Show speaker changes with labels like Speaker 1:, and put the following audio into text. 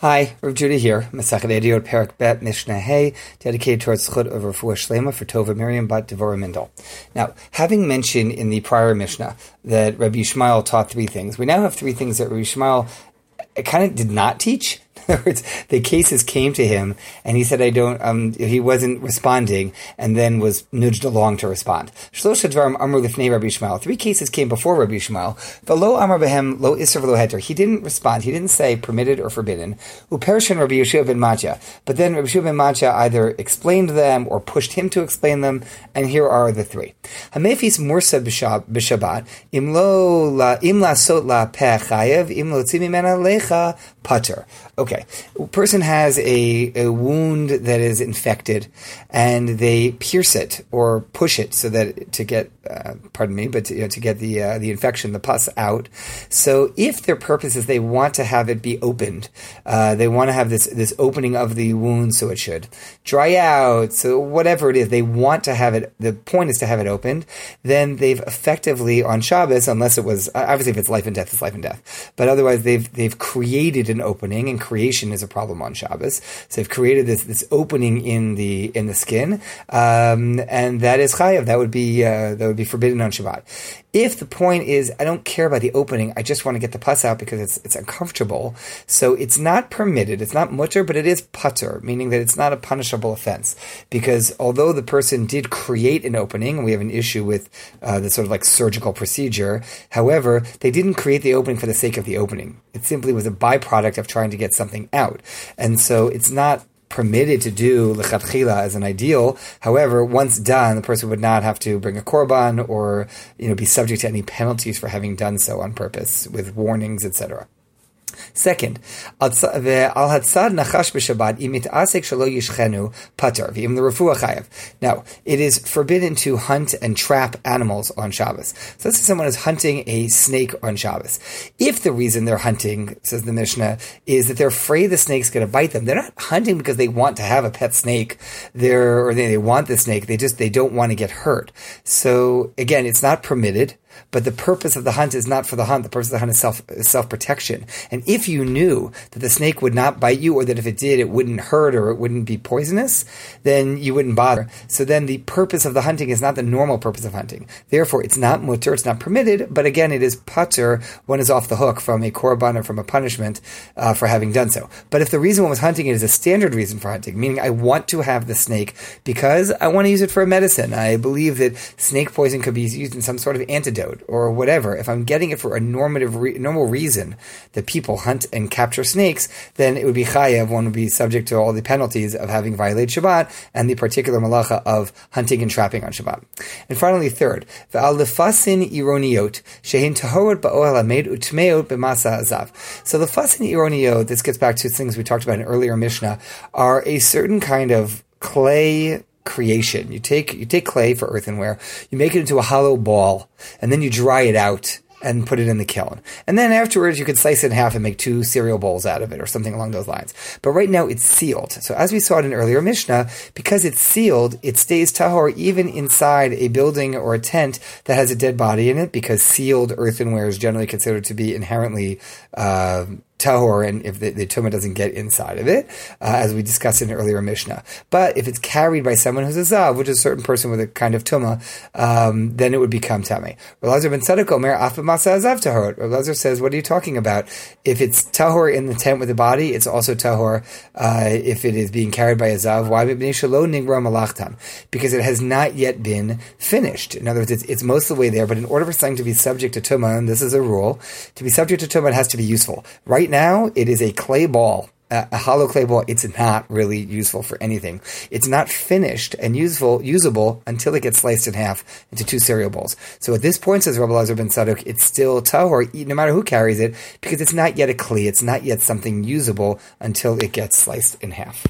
Speaker 1: Hi, Rav Judah here. Masachet Ediot Perak Bet Mishnah Hey, dedicated towards Chut of Refuah Shlema for Tova Miriam Bat Devorah Mindel. Now, having mentioned in the prior Mishnah that Rabbi Yishmael taught three things, we now have three things that Rabbi Yishmael eh, kind of did not teach words, the cases came to him, and he said, "I don't." Um, he wasn't responding, and then was nudged along to respond. Three cases came before Rabbi Yishmael. V'lo amar behem lo iser v'lo heter. He didn't respond. He didn't say permitted or forbidden. Uperishin Rabbi Yeshua ben Matcha. But then Rabbi Yeshua ben Matcha either explained them or pushed him to explain them. And here are the three. Hamefis mursa b'shabbat im lo la im la sot la peh chayev im lo tzimimena lecha putter. Okay, a person has a, a wound that is infected, and they pierce it or push it so that to get, uh, pardon me, but to, you know, to get the uh, the infection, the pus out. So if their purpose is they want to have it be opened, uh, they want to have this this opening of the wound so it should dry out. So whatever it is, they want to have it. The point is to have it opened. Then they've effectively on Shabbos, unless it was obviously if it's life and death, it's life and death. But otherwise, they've they've created an opening, and creation is a problem on Shabbos. So they've created this this opening in the in the skin, um, and that is chayav. That would be uh, that would be forbidden on Shabbat. If the point is I don't care about the opening, I just want to get the pus out because it's it's uncomfortable. So it's not permitted. It's not mutter, but it is putter, meaning that it's not a punishable offense. Because although the person did create an opening, we have an issue with uh, the sort of like surgical procedure, however, they didn't create the opening for the sake of the opening. It simply was a byproduct of trying to get something out, and so it's not permitted to do lechatchila as an ideal. However, once done, the person would not have to bring a korban or you know be subject to any penalties for having done so on purpose with warnings, etc. Second, al hatzad nachash b'shabbat imit asek shalo yishchenu pater v'im l'refuah chayav. Now, it is forbidden to hunt and trap animals on Shabbos. So let's say someone is hunting a snake on Shabbos. If the reason they're hunting, says the Mishnah, is that they're afraid the snake's going to bite them, they're not hunting because they want to have a pet snake. They're, or they, they want the snake. They just, they don't want to get hurt. So again, it's not permitted. But the purpose of the hunt is not for the hunt. The purpose of the hunt is self self protection. And if you knew that the snake would not bite you, or that if it did, it wouldn't hurt or it wouldn't be poisonous, then you wouldn't bother. So then the purpose of the hunting is not the normal purpose of hunting. Therefore, it's not mutter, it's not permitted. But again, it is putter. One is off the hook from a korban or from a punishment uh, for having done so. But if the reason one was hunting it is a standard reason for hunting, meaning I want to have the snake because I want to use it for a medicine. I believe that snake poison could be used in some sort of antidote or whatever, if I'm getting it for a normative, re- normal reason that people hunt and capture snakes, then it would be chayav. One would be subject to all the penalties of having violated Shabbat and the particular malacha of hunting and trapping on Shabbat. And finally, third, v'al lefasin ironiot shehin tahorot ba'ohel hamed utmeot b'masa azav. So the fasin ironiot, this gets back to things we talked about in earlier Mishnah, are a certain kind of clay creation. You take you take clay for earthenware, you make it into a hollow ball, and then you dry it out and put it in the kiln. And then afterwards, you could slice it in half and make two cereal bowls out of it or something along those lines. But right now, it's sealed. So as we saw in an earlier Mishnah, because it's sealed, it stays tahor even inside a building or a tent that has a dead body in it because sealed earthenware is generally considered to be inherently uh, tahor and if the, the tumah doesn't get inside of it, uh, as we discussed in an earlier Mishnah. But if it's carried by someone who's a zav, which is a certain person with a kind of tuma, um, then it would become tamei. Rabbi ben Tzadok Omer masa azav tahor. Rabbi says, what are you talking about? If it's tahor in the tent with the body, it's also tahor uh, if it is being carried by a zav. Why because it has not yet been finished. In other words, it's, it's most of the way there. But in order for something to be subject to tuma, and this is a rule, to be subject to tuma, it has to be useful. Right Right now, it is a clay ball a hollow clay ball, it's not really useful for anything. It's not finished and useful, usable until it gets sliced in half into two cereal bowls. So at this point, says Rabbi Lazar ben Tzadok, it's still tahor, no matter who carries it, because it's not yet a kli, it's not yet something usable until it gets sliced in half.